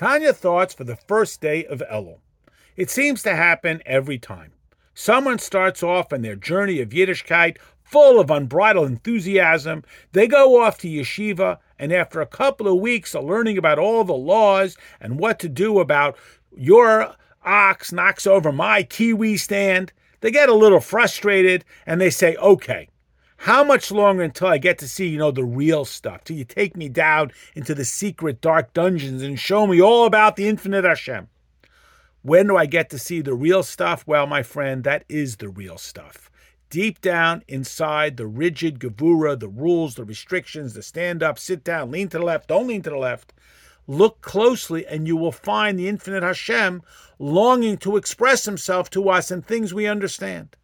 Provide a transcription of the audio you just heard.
Tanya thoughts for the first day of Elul. It seems to happen every time. Someone starts off on their journey of Yiddishkeit full of unbridled enthusiasm. They go off to yeshiva, and after a couple of weeks of learning about all the laws and what to do about your ox knocks over my kiwi stand, they get a little frustrated and they say, okay, how much longer until I get to see, you know, the real stuff? Till you take me down into the secret dark dungeons and show me all about the infinite Hashem. When do I get to see the real stuff? Well, my friend, that is the real stuff. Deep down inside the rigid gevura, the rules, the restrictions, the stand up, sit down, lean to the left, don't lean to the left. Look closely and you will find the infinite Hashem longing to express himself to us in things we understand.